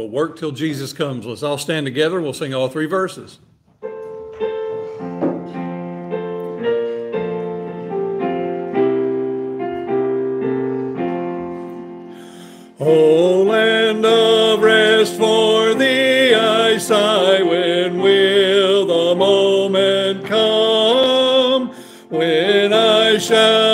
we'll work till Jesus comes. Let's all stand together. We'll sing all three verses. O land of rest for the eyesight, when will the moment come when I shall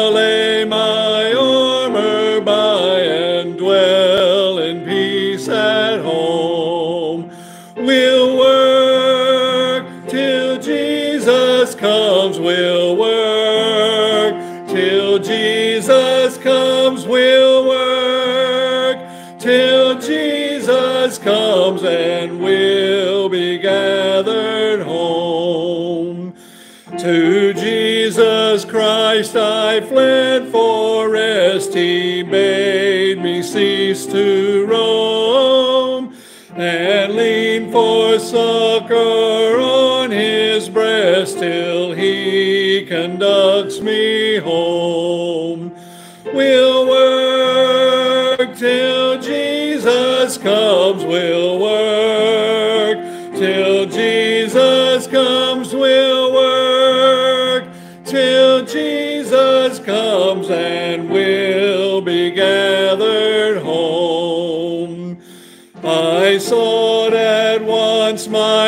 Christ I fled for rest, he bade me cease to roam and lean for succor on his breast till he conducts me home. We'll work till Jesus comes, we'll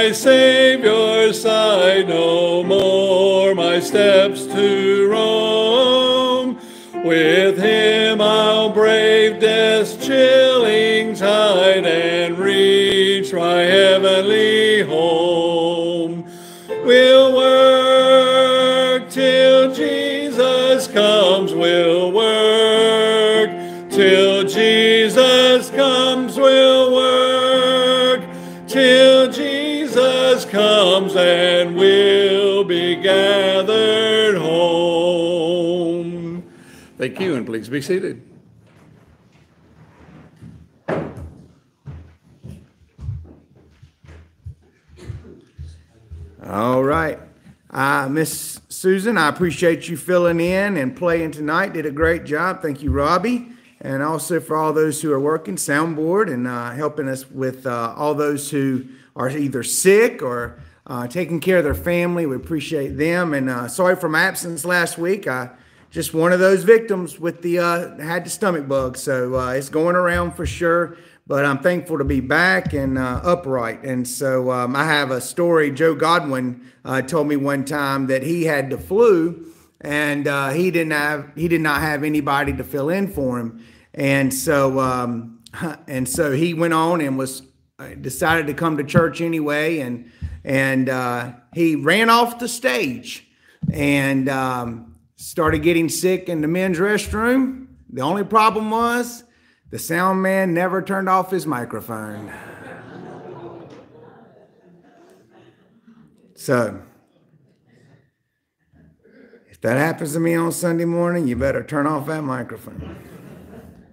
my Savior's side, no more my steps to roam. With him I'll brave death's chilling tide and reach my heavenly Thank you, and please be seated. All right. Uh, Miss Susan, I appreciate you filling in and playing tonight. Did a great job. Thank you, Robbie. And also for all those who are working, soundboard, and uh, helping us with uh, all those who are either sick or uh, taking care of their family. We appreciate them. And uh, sorry for my absence last week. I just one of those victims with the uh, had the stomach bug, so uh, it's going around for sure. But I'm thankful to be back and uh, upright. And so um, I have a story. Joe Godwin uh, told me one time that he had the flu, and uh, he didn't have he did not have anybody to fill in for him. And so um, and so he went on and was uh, decided to come to church anyway, and and he ran off the stage and um, started getting sick in the men's restroom. The only problem was the sound man never turned off his microphone. So, if that happens to me on Sunday morning, you better turn off that microphone.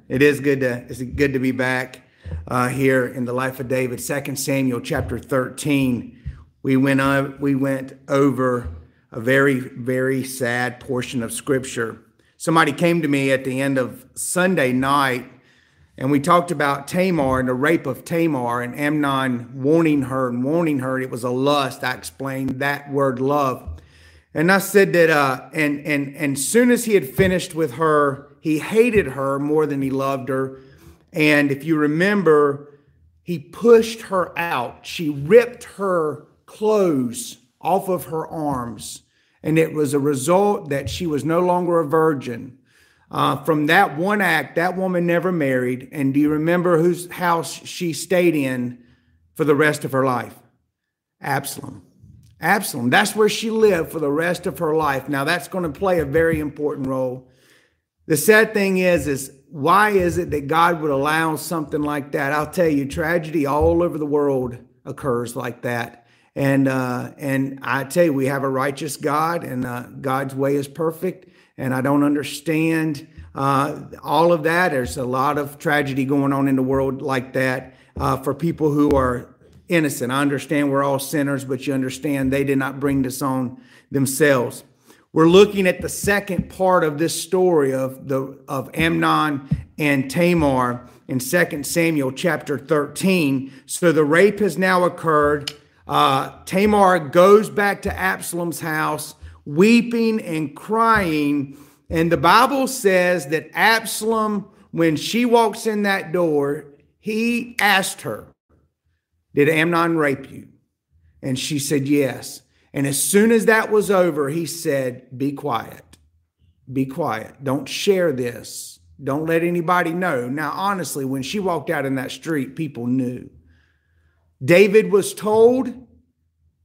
It is good to it's good to be back uh, here in the life of David. Second Samuel chapter thirteen. We went uh, we went over a very very sad portion of Scripture. Somebody came to me at the end of Sunday night and we talked about Tamar and the rape of Tamar and Amnon warning her and warning her it was a lust. I explained that word love. And I said that, uh, and and and soon as he had finished with her, he hated her more than he loved her. And if you remember, he pushed her out. She ripped her clothes off of her arms, and it was a result that she was no longer a virgin. Uh, from that one act, that woman never married. And do you remember whose house she stayed in for the rest of her life? Absalom. Absalom. That's where she lived for the rest of her life. Now that's going to play a very important role. The sad thing is, is why is it that God would allow something like that? I'll tell you, tragedy all over the world occurs like that. And uh, and I tell you, we have a righteous God, and uh, God's way is perfect and I don't understand uh, all of that. There's a lot of tragedy going on in the world like that uh, for people who are innocent. I understand we're all sinners, but you understand they did not bring this on themselves. We're looking at the second part of this story of the of Amnon and Tamar. in 2 Samuel chapter 13. So the rape has now occurred. Uh, Tamar goes back to Absalom's house, weeping and crying. And the Bible says that Absalom, when she walks in that door, he asked her, Did Amnon rape you? And she said, Yes. And as soon as that was over, he said, Be quiet. Be quiet. Don't share this. Don't let anybody know. Now, honestly, when she walked out in that street, people knew. David was told,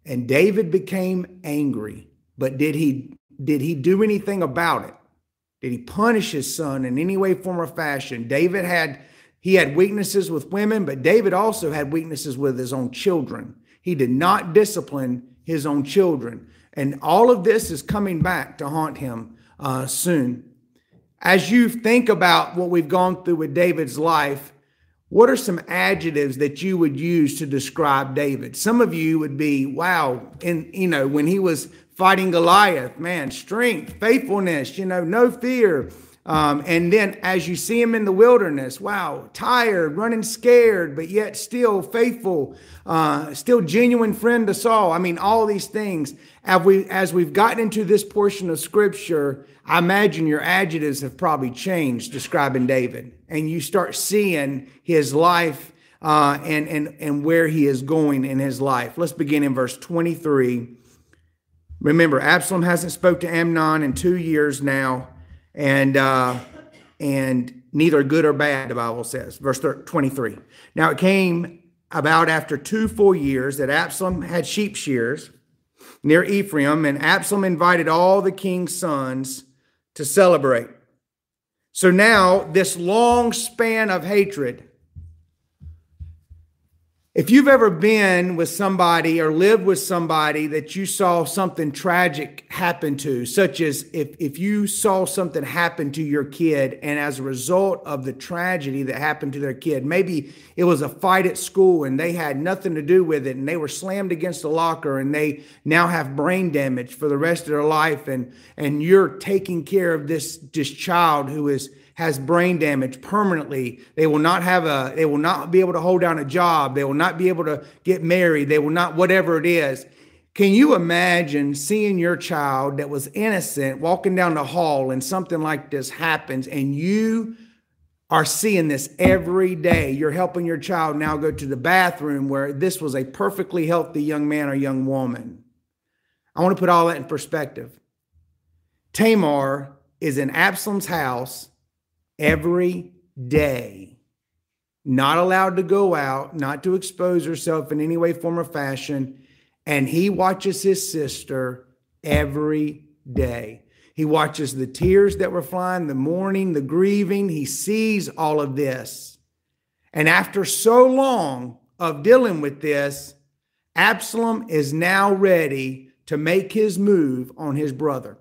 and David became angry. But did he did he do anything about it? Did he punish his son in any way, form, or fashion? David had he had weaknesses with women, but David also had weaknesses with his own children. He did not discipline his own children. And all of this is coming back to haunt him uh, soon. As you think about what we've gone through with David's life, what are some adjectives that you would use to describe David? Some of you would be, wow, and you know, when he was fighting Goliath, man, strength, faithfulness, you know, no fear, um, and then as you see him in the wilderness, wow, tired, running scared, but yet still faithful, uh, still genuine friend to Saul. I mean, all these things. As, we, as we've gotten into this portion of scripture, I imagine your adjectives have probably changed describing David. And you start seeing his life uh, and, and, and where he is going in his life. Let's begin in verse 23. Remember, Absalom hasn't spoke to Amnon in two years now and uh, and neither good or bad, the Bible says, verse 23. Now it came about after two full years that Absalom had sheep shears near Ephraim, and Absalom invited all the king's sons to celebrate. So now this long span of hatred if you've ever been with somebody or lived with somebody that you saw something tragic happen to, such as if, if you saw something happen to your kid, and as a result of the tragedy that happened to their kid, maybe it was a fight at school and they had nothing to do with it, and they were slammed against a locker and they now have brain damage for the rest of their life, and, and you're taking care of this, this child who is has brain damage permanently. They will not have a, they will not be able to hold down a job. They will not be able to get married. They will not, whatever it is. Can you imagine seeing your child that was innocent walking down the hall and something like this happens and you are seeing this every day? You're helping your child now go to the bathroom where this was a perfectly healthy young man or young woman. I want to put all that in perspective. Tamar is in Absalom's house every day, not allowed to go out, not to expose herself in any way, form, or fashion. And he watches his sister every day. He watches the tears that were flying, the mourning, the grieving. He sees all of this. And after so long of dealing with this, Absalom is now ready to make his move on his brother.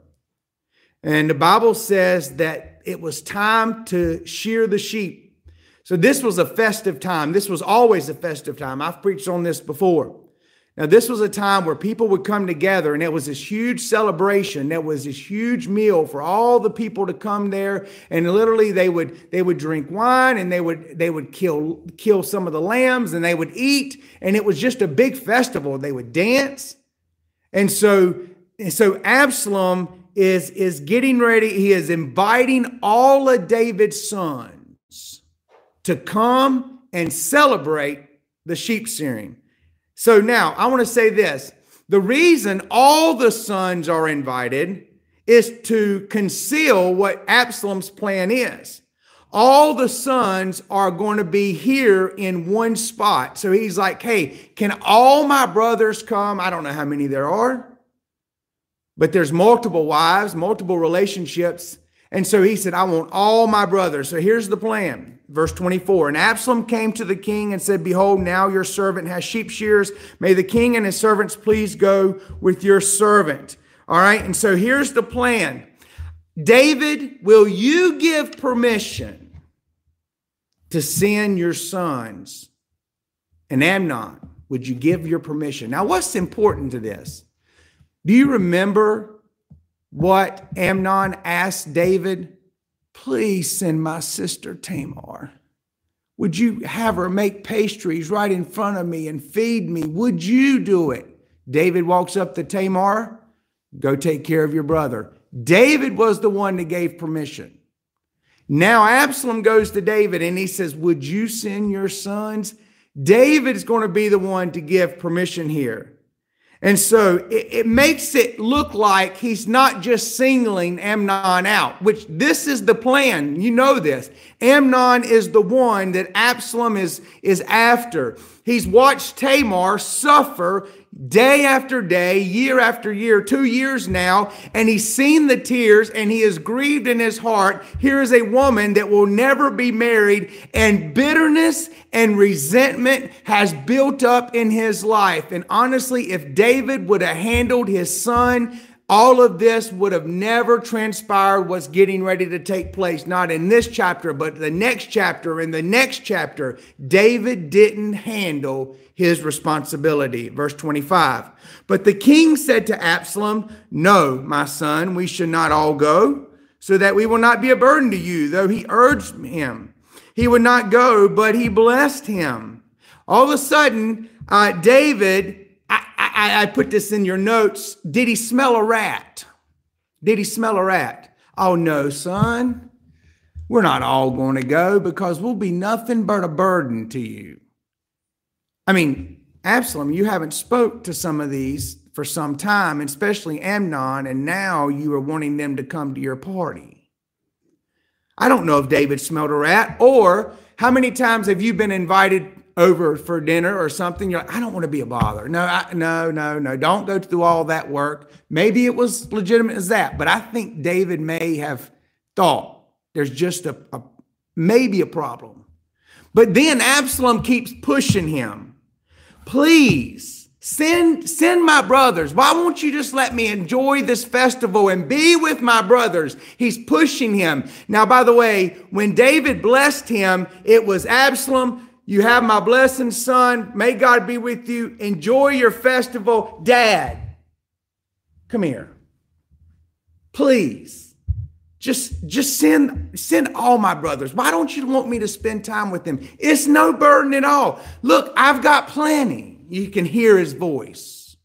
And the Bible says that it was time to shear the sheep. So this was a festive time. This was always a festive time. I've preached on this before. Now, this was a time where people would come together, and it was this huge celebration. That was this huge meal for all the people to come there, and literally they would they would drink wine, and they would they would kill kill some of the lambs, and they would eat, and it was just a big festival. They would dance, and so and so Absalom is, is getting ready. He is inviting all of David's sons to come and celebrate the sheep shearing. So now I want to say this the reason all the sons are invited is to conceal what Absalom's plan is. All the sons are going to be here in one spot. So he's like, hey, can all my brothers come? I don't know how many there are. But there's multiple wives, multiple relationships. And so he said, I want all my brothers. So here's the plan. Verse 24. And Absalom came to the king and said, Behold, now your servant has sheep shears. May the king and his servants please go with your servant. All right. And so here's the plan David, will you give permission to send your sons? And Amnon, would you give your permission? Now, what's important to this? Do you remember what Amnon asked David? Please send my sister Tamar. Would you have her make pastries right in front of me and feed me? Would you do it? David walks up to Tamar, go take care of your brother. David was the one that gave permission. Now Absalom goes to David and he says, Would you send your sons? David is going to be the one to give permission here. And so it, it, makes it look like he's not just singling Amnon out, which this is the plan. You know this. Amnon is the one that Absalom is, is after. He's watched Tamar suffer day after day, year after year, two years now, and he's seen the tears and he is grieved in his heart. Here is a woman that will never be married, and bitterness and resentment has built up in his life. And honestly, if David would have handled his son, all of this would have never transpired what's getting ready to take place, not in this chapter, but the next chapter In the next chapter. David didn't handle his responsibility. Verse 25. But the king said to Absalom, No, my son, we should not all go, so that we will not be a burden to you, though he urged him. He would not go, but he blessed him. All of a sudden, uh, David I, I put this in your notes. Did he smell a rat? Did he smell a rat? Oh, no, son. We're not all going to go because we'll be nothing but a burden to you. I mean, Absalom, you haven't spoke to some of these for some time, especially Amnon, and now you are wanting them to come to your party. I don't know if David smelled a rat, or how many times have you been invited over for dinner or something, you're like, I don't want to be a bother. No, I, no, no, no. Don't go through all that work. Maybe it was legitimate as that, but I think David may have thought there's just a, a maybe a problem. But then Absalom keeps pushing him. Please send send my brothers. Why won't you just let me enjoy this festival and be with my brothers? He's pushing him. Now, by the way, when David blessed him, it was Absalom you have my blessing, son. May God be with you. Enjoy your festival. Dad, come here. Please. Just, just send, send all my brothers. Why don't you want me to spend time with them? It's no burden at all. Look, I've got plenty. You can hear his voice.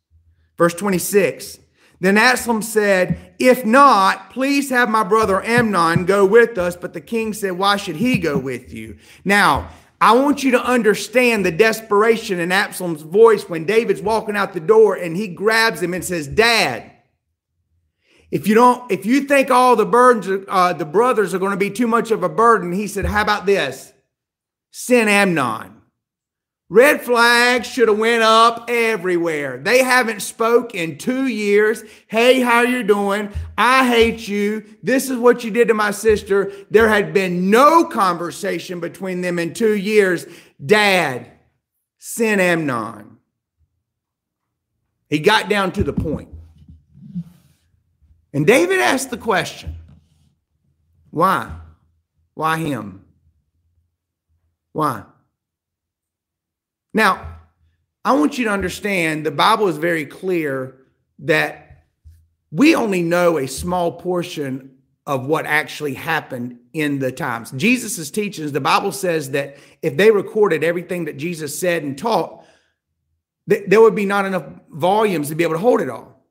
Verse 26. Then Absalom said, If not, please have my brother Amnon go with us. But the king said, Why should he go with you? Now, I want you to understand the desperation in Absalom's voice when David's walking out the door and he grabs him and says, Dad, if you don't, if you think all the burdens, uh, the brothers are going to be too much of a burden, he said, How about this? Send Amnon. Red flags should have went up everywhere. They haven't spoke in two years. Hey, how you doing? I hate you. This is what you did to my sister. There had been no conversation between them in two years. Dad, send Amnon. He got down to the point. And David asked the question, why? Why him? Why? Now, I want you to understand the Bible is very clear that we only know a small portion of what actually happened in the times. Jesus' teachings, the Bible says that if they recorded everything that Jesus said and taught, th- there would be not enough volumes to be able to hold it all.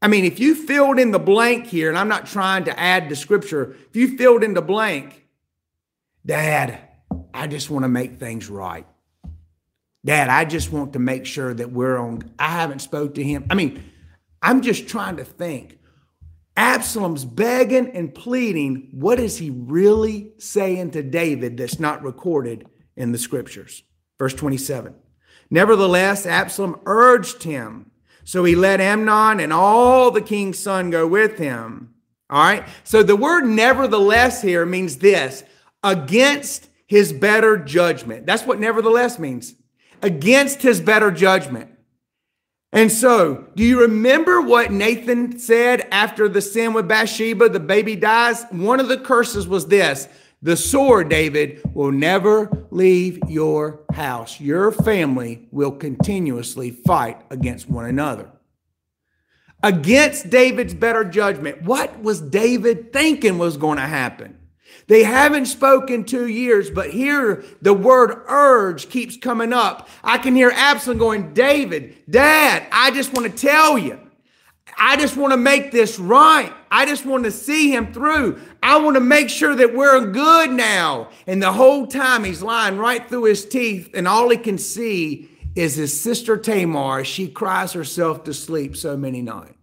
I mean, if you filled in the blank here, and I'm not trying to add to scripture, if you filled in the blank, Dad, I just want to make things right. Dad, I just want to make sure that we're on. I haven't spoke to him. I mean, I'm just trying to think. Absalom's begging and pleading. What is he really saying to David that's not recorded in the scriptures? Verse 27. Nevertheless, Absalom urged him. So he let Amnon and all the king's son go with him. All right. So the word nevertheless here means this against his better judgment. That's what nevertheless means against his better judgment. And so, do you remember what Nathan said after the sin with Bathsheba, the baby dies? One of the curses was this the sword, David, will never leave your house. Your family will continuously fight against one another. Against David's better judgment. What was David thinking was going to happen? They haven't spoken two years, but here the word urge keeps coming up. I can hear Absalom going, David, Dad, I just want to tell you. I just want to make this right. I just want to see him through. I want to make sure that we're good now. And the whole time he's lying right through his teeth, and all he can see is his sister Tamar. She cries herself to sleep so many nights.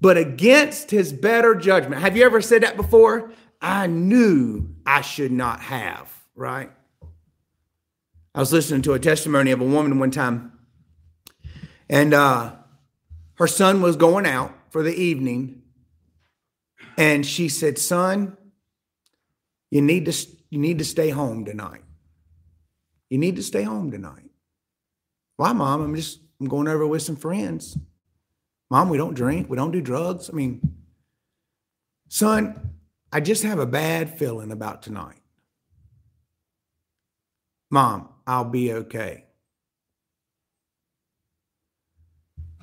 But against his better judgment, have you ever said that before? I knew I should not have, right? I was listening to a testimony of a woman one time, and uh, her son was going out for the evening and she said son you need to you need to stay home tonight. You need to stay home tonight. Why mom? I'm just i'm going over with some friends mom we don't drink. We don't do drugs. I mean son i just have a bad feeling about tonight. Mom i'll be okay.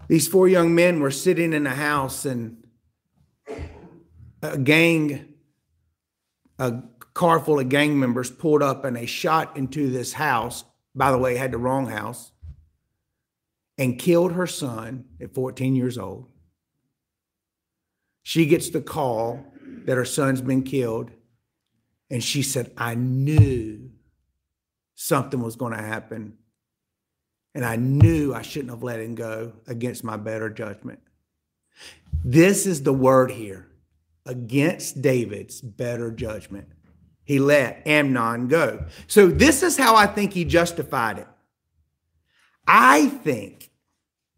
These four young men were sitting in a house, and a gang, a car full of gang members pulled up and they shot into this house. By the way, had the wrong house, and killed her son at 14 years old. She gets the call that her son's been killed, and she said, I knew something was going to happen and I knew I shouldn't have let him go against my better judgment. This is the word here against David's better judgment. He let Amnon go. So, this is how I think he justified it. I think,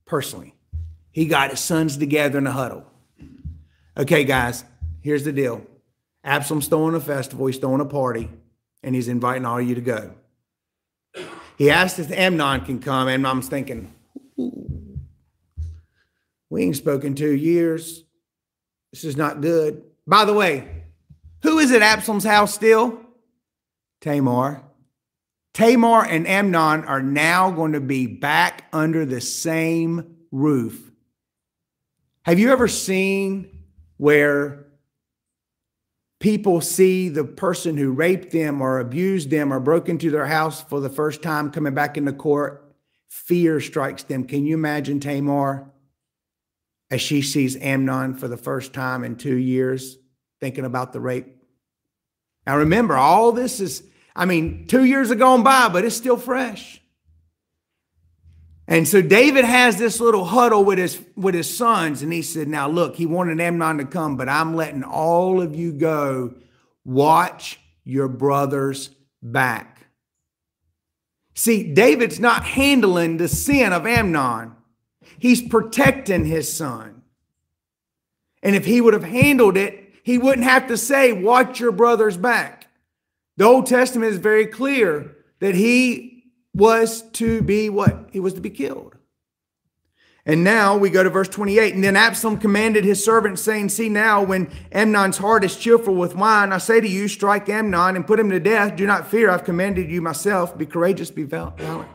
personally, he got his sons together in a huddle. Okay, guys, here's the deal Absalom's throwing a festival, he's throwing a party, and he's inviting all of you to go. He asked if Amnon can come. Amnon's thinking, we ain't spoken two years. This is not good. By the way, who is at Absalom's house still? Tamar. Tamar and Amnon are now going to be back under the same roof. Have you ever seen where people see the person who raped them or abused them or broke into their house for the first time coming back into court, fear strikes them. Can you imagine Tamar as she sees Amnon for the first time in two years thinking about the rape? Now remember, all this is, I mean, two years have gone by, but it's still fresh. And so David has this little huddle with his with his sons, and he said, "Now look, he wanted Amnon to come, but I'm letting all of you go. Watch your brother's back." See, David's not handling the sin of Amnon; he's protecting his son. And if he would have handled it, he wouldn't have to say, "Watch your brother's back." The Old Testament is very clear that he was to be what? He was to be killed. And now we go to verse 28. And then Absalom commanded his servants, saying, See now, when Amnon's heart is cheerful with wine, I say to you, strike Amnon and put him to death. Do not fear. I've commanded you myself. Be courageous, be valiant.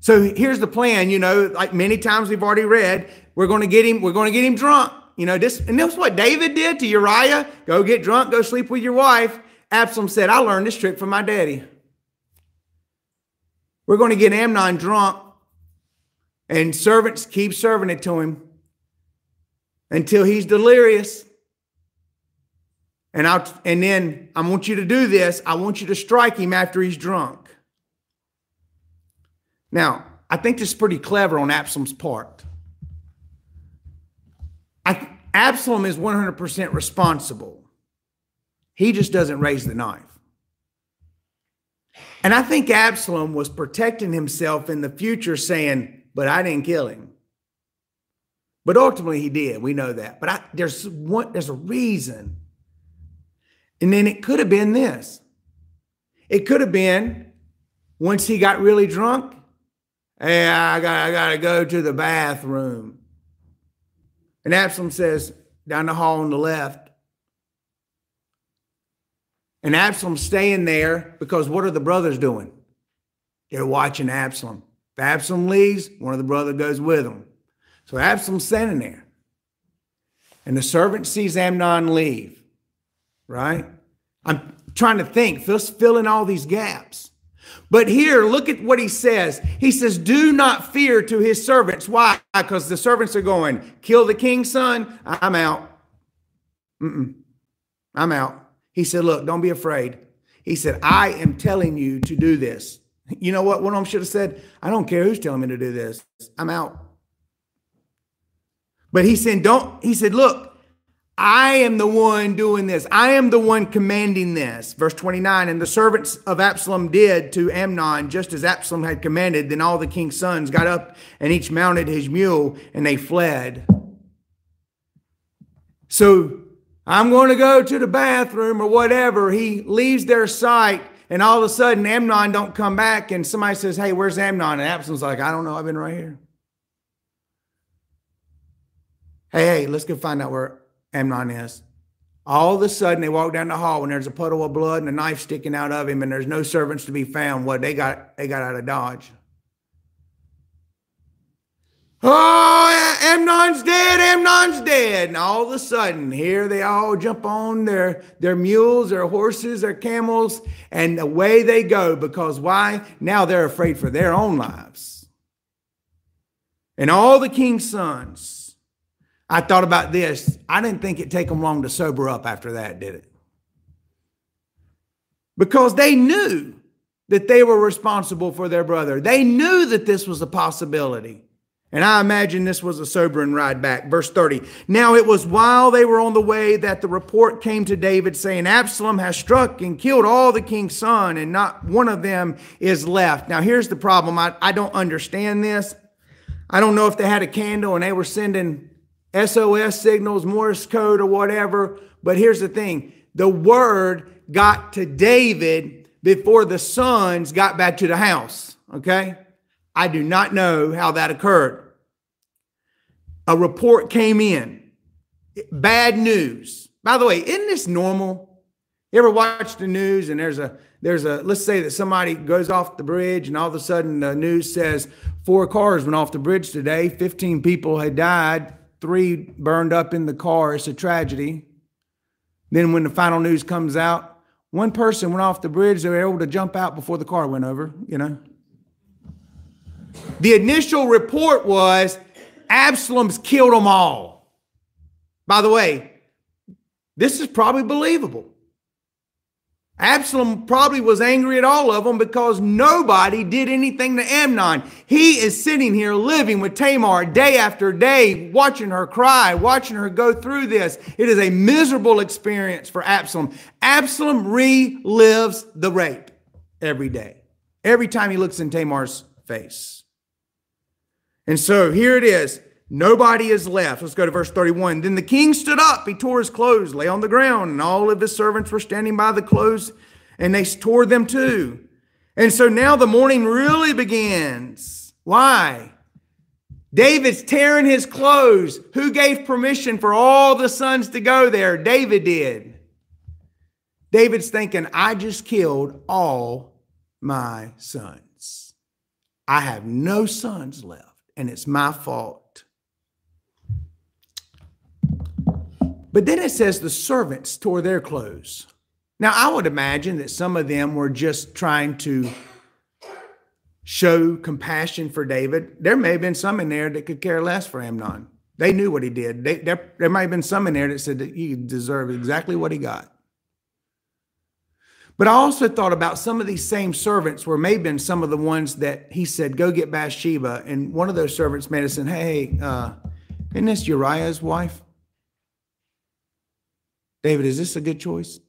So here's the plan. You know, like many times we've already read, we're going to get him, we're going to get him drunk. You know, this, and this is what David did to Uriah. Go get drunk, go sleep with your wife. Absalom said, I learned this trick from my daddy. We're going to get Amnon drunk, and servants keep serving it to him until he's delirious. And I and then I want you to do this. I want you to strike him after he's drunk. Now, I think this is pretty clever on Absalom's part. I, Absalom is 100% responsible. He just doesn't raise the knife. And I think Absalom was protecting himself in the future, saying, But I didn't kill him. But ultimately he did. We know that. But I, there's one, there's a reason. And then it could have been this. It could have been once he got really drunk, hey, I got I gotta go to the bathroom. And Absalom says, down the hall on the left, and Absalom's staying there because what are the brothers doing? They're watching Absalom. If Absalom leaves, one of the brothers goes with him. So Absalom's standing there. And the servant sees Amnon leave. right? I'm trying to think, just fill in all these gaps. But here, look at what he says. He says, Do not fear to his servants. Why? Because the servants are going, Kill the king's son. I'm out. Mm-mm. I'm out. He said, Look, don't be afraid. He said, I am telling you to do this. You know what? One of them should have said, I don't care who's telling me to do this. I'm out. But he said, Don't, he said, Look, I am the one doing this. I am the one commanding this. Verse 29 And the servants of Absalom did to Amnon just as Absalom had commanded. Then all the king's sons got up and each mounted his mule and they fled. So I'm going to go to the bathroom or whatever. He leaves their sight and all of a sudden Amnon don't come back and somebody says, Hey, where's Amnon? And Absalom's like, I don't know. I've been right here. Hey, hey, let's go find out where Amnon is. All of a sudden, they walk down the hall and there's a puddle of blood and a knife sticking out of him, and there's no servants to be found. What they got, they got out of Dodge. Oh, Amnon's dead, Amnon's dead. And all of a sudden, here they all jump on their, their mules, their horses, their camels, and away they go. Because why? Now they're afraid for their own lives. And all the king's sons I thought about this. I didn't think it'd take them long to sober up after that, did it? Because they knew that they were responsible for their brother. They knew that this was a possibility. And I imagine this was a sobering ride back. Verse 30. Now it was while they were on the way that the report came to David saying, Absalom has struck and killed all the king's son, and not one of them is left. Now here's the problem. I, I don't understand this. I don't know if they had a candle and they were sending SOS signals, Morse code, or whatever. But here's the thing the word got to David before the sons got back to the house. Okay? I do not know how that occurred. A report came in. Bad news. By the way, isn't this normal? You ever watch the news and there's a there's a let's say that somebody goes off the bridge and all of a sudden the news says four cars went off the bridge today, 15 people had died, three burned up in the car. It's a tragedy. Then, when the final news comes out, one person went off the bridge. They were able to jump out before the car went over, you know. The initial report was Absalom's killed them all. By the way, this is probably believable. Absalom probably was angry at all of them because nobody did anything to Amnon. He is sitting here living with Tamar day after day, watching her cry, watching her go through this. It is a miserable experience for Absalom. Absalom relives the rape every day, every time he looks in Tamar's face. And so here it is. Nobody is left. Let's go to verse 31. Then the king stood up. He tore his clothes, lay on the ground, and all of his servants were standing by the clothes, and they tore them too. And so now the mourning really begins. Why? David's tearing his clothes. Who gave permission for all the sons to go there? David did. David's thinking, I just killed all my sons. I have no sons left, and it's my fault. But then it says the servants tore their clothes. Now, I would imagine that some of them were just trying to show compassion for David. There may have been some in there that could care less for Amnon. They knew what he did. They, there, there might have been some in there that said that he deserved exactly what he got. But I also thought about some of these same servants were maybe been some of the ones that he said, go get Bathsheba. And one of those servants made us say, hey, uh, isn't this Uriah's wife? David, is this a good choice?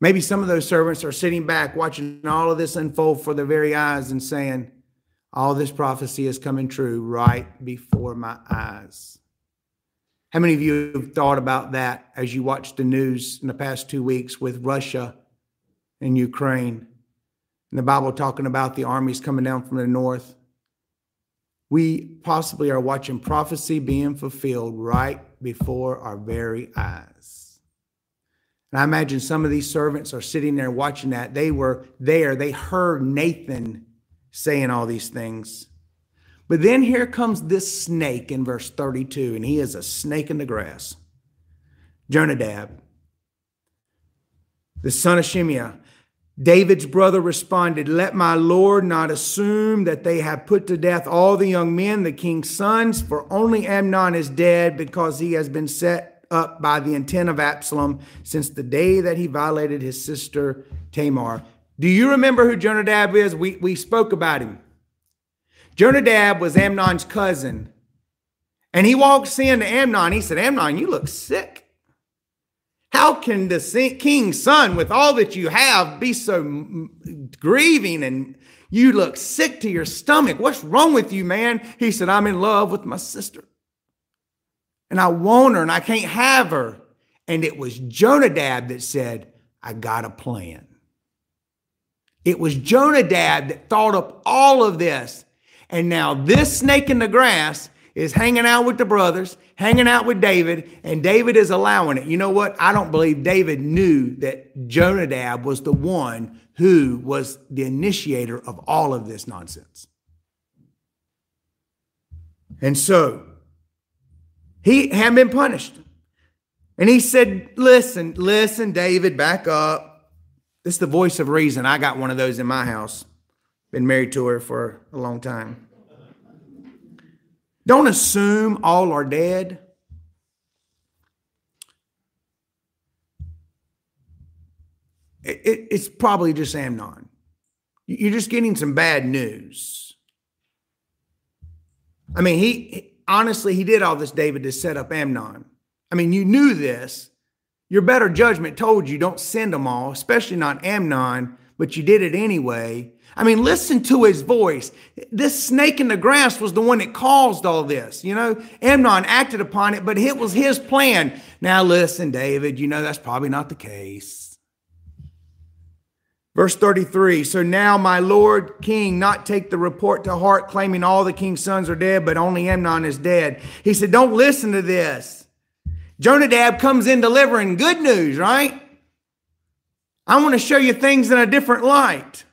Maybe some of those servants are sitting back watching all of this unfold for their very eyes and saying, All this prophecy is coming true right before my eyes. How many of you have thought about that as you watch the news in the past two weeks with Russia and Ukraine? And the Bible talking about the armies coming down from the north. We possibly are watching prophecy being fulfilled right before our very eyes. And I imagine some of these servants are sitting there watching that. They were there, they heard Nathan saying all these things. But then here comes this snake in verse 32, and he is a snake in the grass. Jonadab. the son of Shimeah. David's brother responded, Let my Lord not assume that they have put to death all the young men, the king's sons, for only Amnon is dead because he has been set up by the intent of Absalom since the day that he violated his sister Tamar. Do you remember who Jonadab is? We, we spoke about him. Jonadab was Amnon's cousin. And he walks in to Amnon. He said, Amnon, you look sick. How can the king's son, with all that you have, be so grieving and you look sick to your stomach? What's wrong with you, man? He said, I'm in love with my sister. And I want her and I can't have her. And it was Jonadab that said, I got a plan. It was Jonadab that thought up all of this. And now this snake in the grass is hanging out with the brothers, hanging out with David, and David is allowing it. You know what? I don't believe David knew that Jonadab was the one who was the initiator of all of this nonsense. And so he had been punished. And he said, Listen, listen, David, back up. This is the voice of reason. I got one of those in my house. Been married to her for a long time. Don't assume all are dead. It, it, it's probably just Amnon. You're just getting some bad news. I mean, he honestly, he did all this, David, to set up Amnon. I mean, you knew this. Your better judgment told you don't send them all, especially not Amnon, but you did it anyway. I mean, listen to his voice. This snake in the grass was the one that caused all this. You know, Amnon acted upon it, but it was his plan. Now, listen, David, you know that's probably not the case. Verse 33 So now, my Lord King, not take the report to heart, claiming all the king's sons are dead, but only Amnon is dead. He said, Don't listen to this. Jonadab comes in delivering good news, right? I want to show you things in a different light.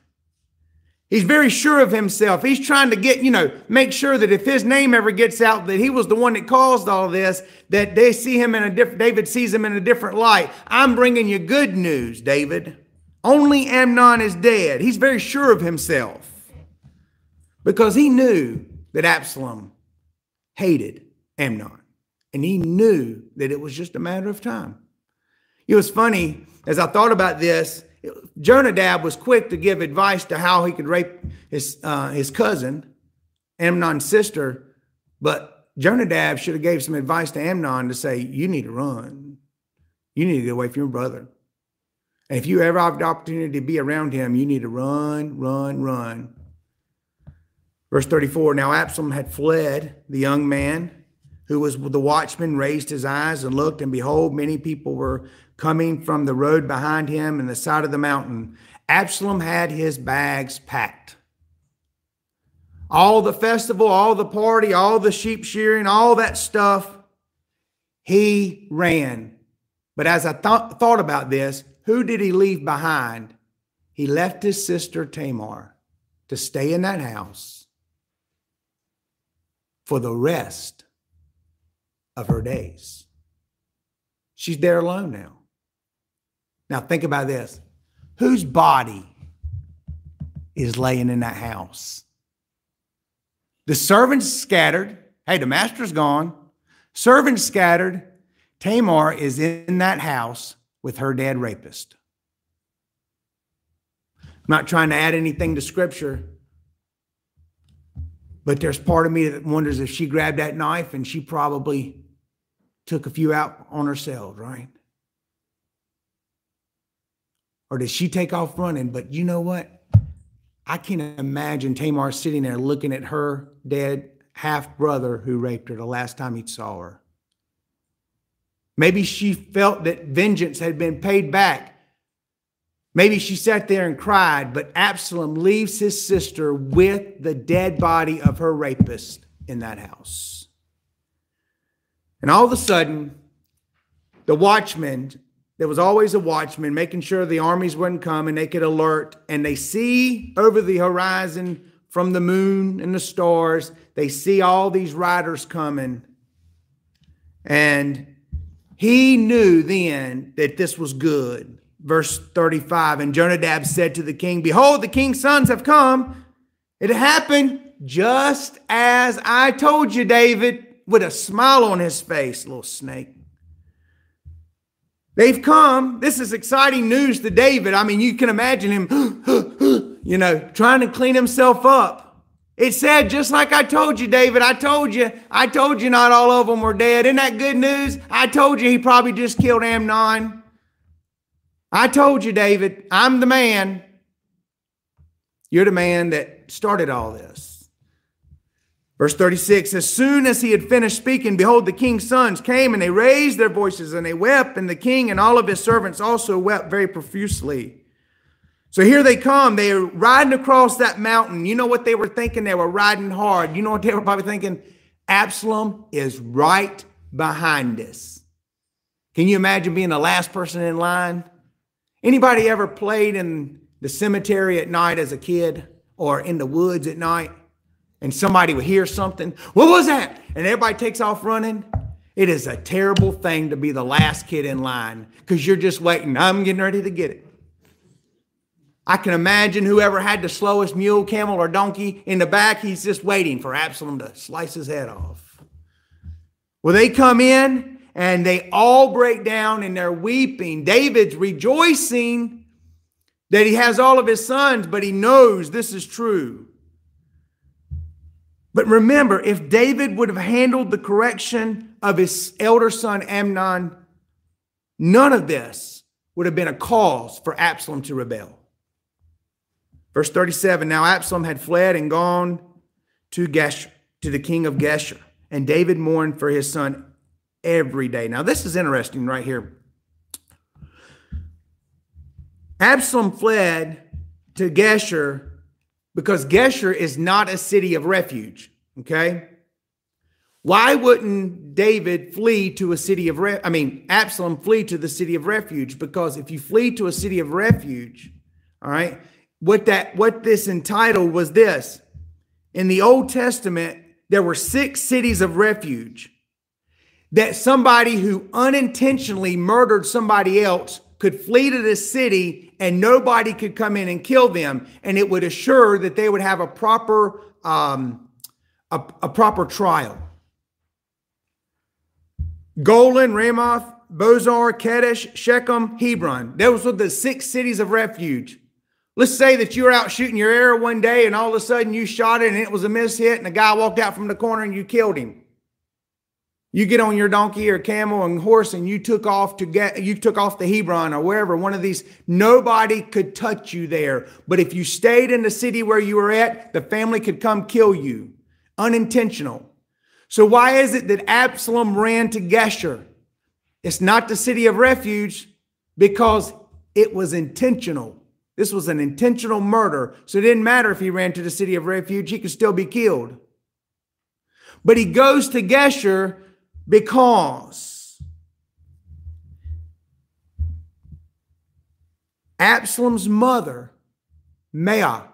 He's very sure of himself. He's trying to get, you know, make sure that if his name ever gets out that he was the one that caused all this, that they see him in a different, David sees him in a different light. I'm bringing you good news, David. Only Amnon is dead. He's very sure of himself because he knew that Absalom hated Amnon and he knew that it was just a matter of time. It was funny as I thought about this Jonadab was quick to give advice to how he could rape his uh, his cousin, Amnon's sister, but Jonadab should have gave some advice to Amnon to say, "You need to run. You need to get away from your brother. And if you ever have the opportunity to be around him, you need to run, run, run." Verse 34 Now Absalom had fled, the young man who was the watchman raised his eyes and looked, and behold, many people were coming from the road behind him and the side of the mountain, Absalom had his bags packed. All the festival, all the party, all the sheep shearing, all that stuff, he ran. But as I th- thought about this, who did he leave behind? He left his sister Tamar to stay in that house for the rest of her days. She's there alone now. Now, think about this whose body is laying in that house? The servants scattered. Hey, the master's gone. Servants scattered. Tamar is in that house with her dead rapist. I'm not trying to add anything to scripture, but there's part of me that wonders if she grabbed that knife and she probably took a few out on herself, right? Or did she take off running? But you know what? I can't imagine Tamar sitting there looking at her dead half brother who raped her the last time he saw her. Maybe she felt that vengeance had been paid back. Maybe she sat there and cried, but Absalom leaves his sister with the dead body of her rapist in that house. And all of a sudden, the watchman there was always a watchman making sure the armies wouldn't come and they could alert. And they see over the horizon from the moon and the stars, they see all these riders coming. And he knew then that this was good. verse 35. And Jonadab said to the king, Behold, the king's sons have come. It happened just as I told you, David, with a smile on his face, little snake. They've come. This is exciting news to David. I mean, you can imagine him, you know, trying to clean himself up. It said, just like I told you, David, I told you, I told you not all of them were dead. Isn't that good news? I told you he probably just killed Amnon. I told you, David, I'm the man. You're the man that started all this. Verse 36 As soon as he had finished speaking, behold, the king's sons came and they raised their voices and they wept, and the king and all of his servants also wept very profusely. So here they come. They are riding across that mountain. You know what they were thinking? They were riding hard. You know what they were probably thinking? Absalom is right behind us. Can you imagine being the last person in line? Anybody ever played in the cemetery at night as a kid or in the woods at night? And somebody would hear something, what was that? And everybody takes off running. It is a terrible thing to be the last kid in line because you're just waiting. I'm getting ready to get it. I can imagine whoever had the slowest mule, camel, or donkey in the back, he's just waiting for Absalom to slice his head off. Well, they come in and they all break down and they're weeping. David's rejoicing that he has all of his sons, but he knows this is true. But remember, if David would have handled the correction of his elder son Amnon, none of this would have been a cause for Absalom to rebel. Verse 37 Now Absalom had fled and gone to Geshur, to the king of Geshur, and David mourned for his son every day. Now, this is interesting right here. Absalom fled to Geshur because Geshur is not a city of refuge. Okay. Why wouldn't David flee to a city of re- I mean Absalom flee to the city of refuge because if you flee to a city of refuge, all right, what that what this entitled was this. In the Old Testament, there were six cities of refuge that somebody who unintentionally murdered somebody else could flee to the city and nobody could come in and kill them. And it would assure that they would have a proper, um, a, a proper trial. Golan, Ramoth, Bozrah, Kadesh, Shechem, Hebron. Those were the six cities of refuge. Let's say that you were out shooting your arrow one day and all of a sudden you shot it and it was a miss hit and the guy walked out from the corner and you killed him. You get on your donkey or camel and horse and you took off to get you took off to Hebron or wherever one of these nobody could touch you there. But if you stayed in the city where you were at the family could come kill you. Unintentional. So why is it that Absalom ran to Geshur? It's not the city of refuge because it was intentional. This was an intentional murder. So it didn't matter if he ran to the city of refuge he could still be killed. But he goes to Geshur because Absalom's mother, Maah,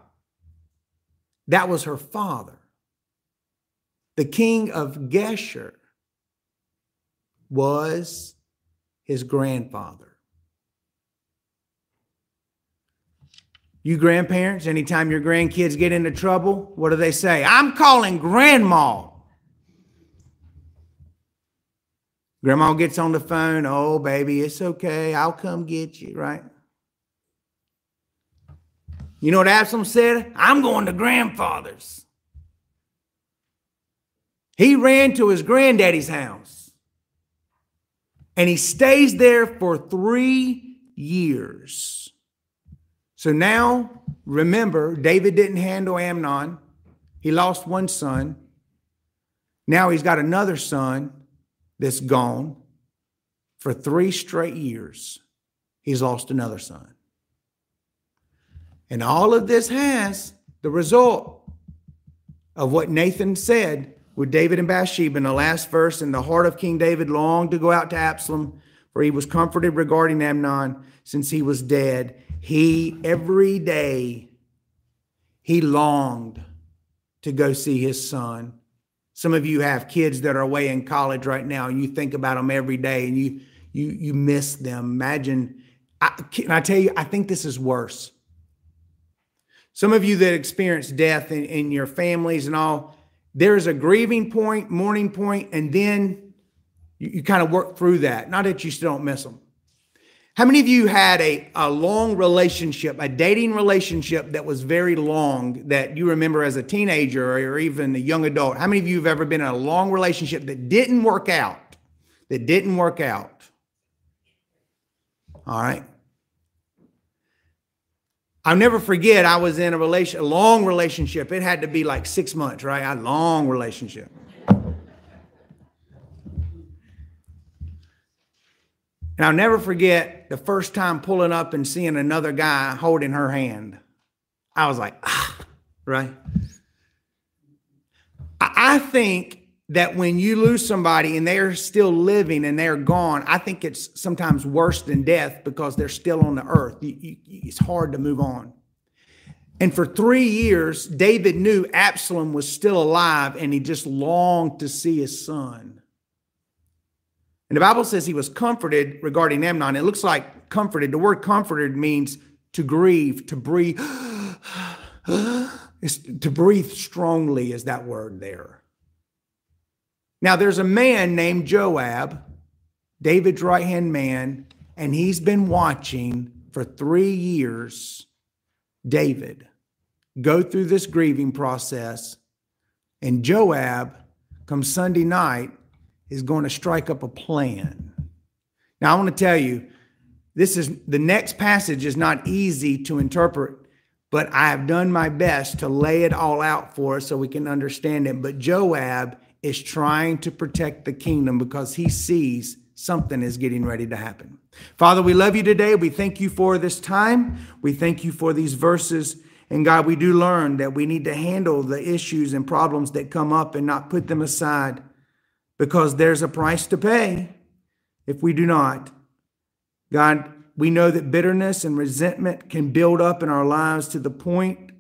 that was her father. The king of Geshur was his grandfather. You grandparents, anytime your grandkids get into trouble, what do they say? I'm calling grandma. Grandma gets on the phone. Oh, baby, it's okay. I'll come get you, right? You know what Absalom said? I'm going to grandfather's. He ran to his granddaddy's house and he stays there for three years. So now, remember, David didn't handle Amnon. He lost one son. Now he's got another son that's gone for three straight years. He's lost another son. And all of this has the result of what Nathan said with David and Bathsheba in the last verse. In the heart of King David longed to go out to Absalom, for he was comforted regarding Amnon since he was dead. He, every day, he longed to go see his son some of you have kids that are away in college right now, and you think about them every day, and you you you miss them. Imagine I, can I tell you, I think this is worse. Some of you that experience death in, in your families and all, there's a grieving point, mourning point, and then you, you kind of work through that. Not that you still don't miss them. How many of you had a, a long relationship, a dating relationship that was very long that you remember as a teenager or even a young adult? How many of you have ever been in a long relationship that didn't work out? That didn't work out. All right. I'll never forget, I was in a relation, a long relationship. It had to be like six months, right? A long relationship. And I'll never forget the first time pulling up and seeing another guy holding her hand. I was like, ah, right? I think that when you lose somebody and they're still living and they're gone, I think it's sometimes worse than death because they're still on the earth. It's hard to move on. And for three years, David knew Absalom was still alive and he just longed to see his son. And the Bible says he was comforted regarding Amnon. It looks like comforted. The word comforted means to grieve, to breathe. to breathe strongly is that word there. Now, there's a man named Joab, David's right hand man, and he's been watching for three years David go through this grieving process. And Joab, come Sunday night, is going to strike up a plan. Now, I want to tell you, this is the next passage is not easy to interpret, but I have done my best to lay it all out for us so we can understand it. But Joab is trying to protect the kingdom because he sees something is getting ready to happen. Father, we love you today. We thank you for this time. We thank you for these verses. And God, we do learn that we need to handle the issues and problems that come up and not put them aside because there's a price to pay if we do not. God, we know that bitterness and resentment can build up in our lives to the point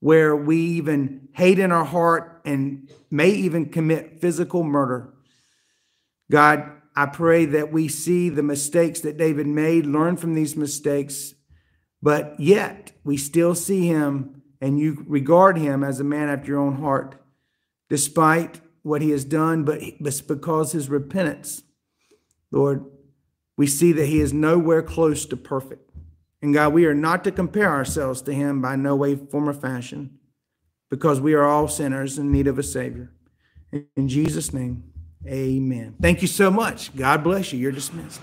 where we even hate in our heart and may even commit physical murder. God, I pray that we see the mistakes that David made, learn from these mistakes, but yet we still see him and you regard him as a man after your own heart, despite what he has done, but because his repentance, Lord, we see that he is nowhere close to perfect. And God, we are not to compare ourselves to him by no way, form, or fashion, because we are all sinners in need of a Savior. In Jesus' name, amen. Thank you so much. God bless you. You're dismissed.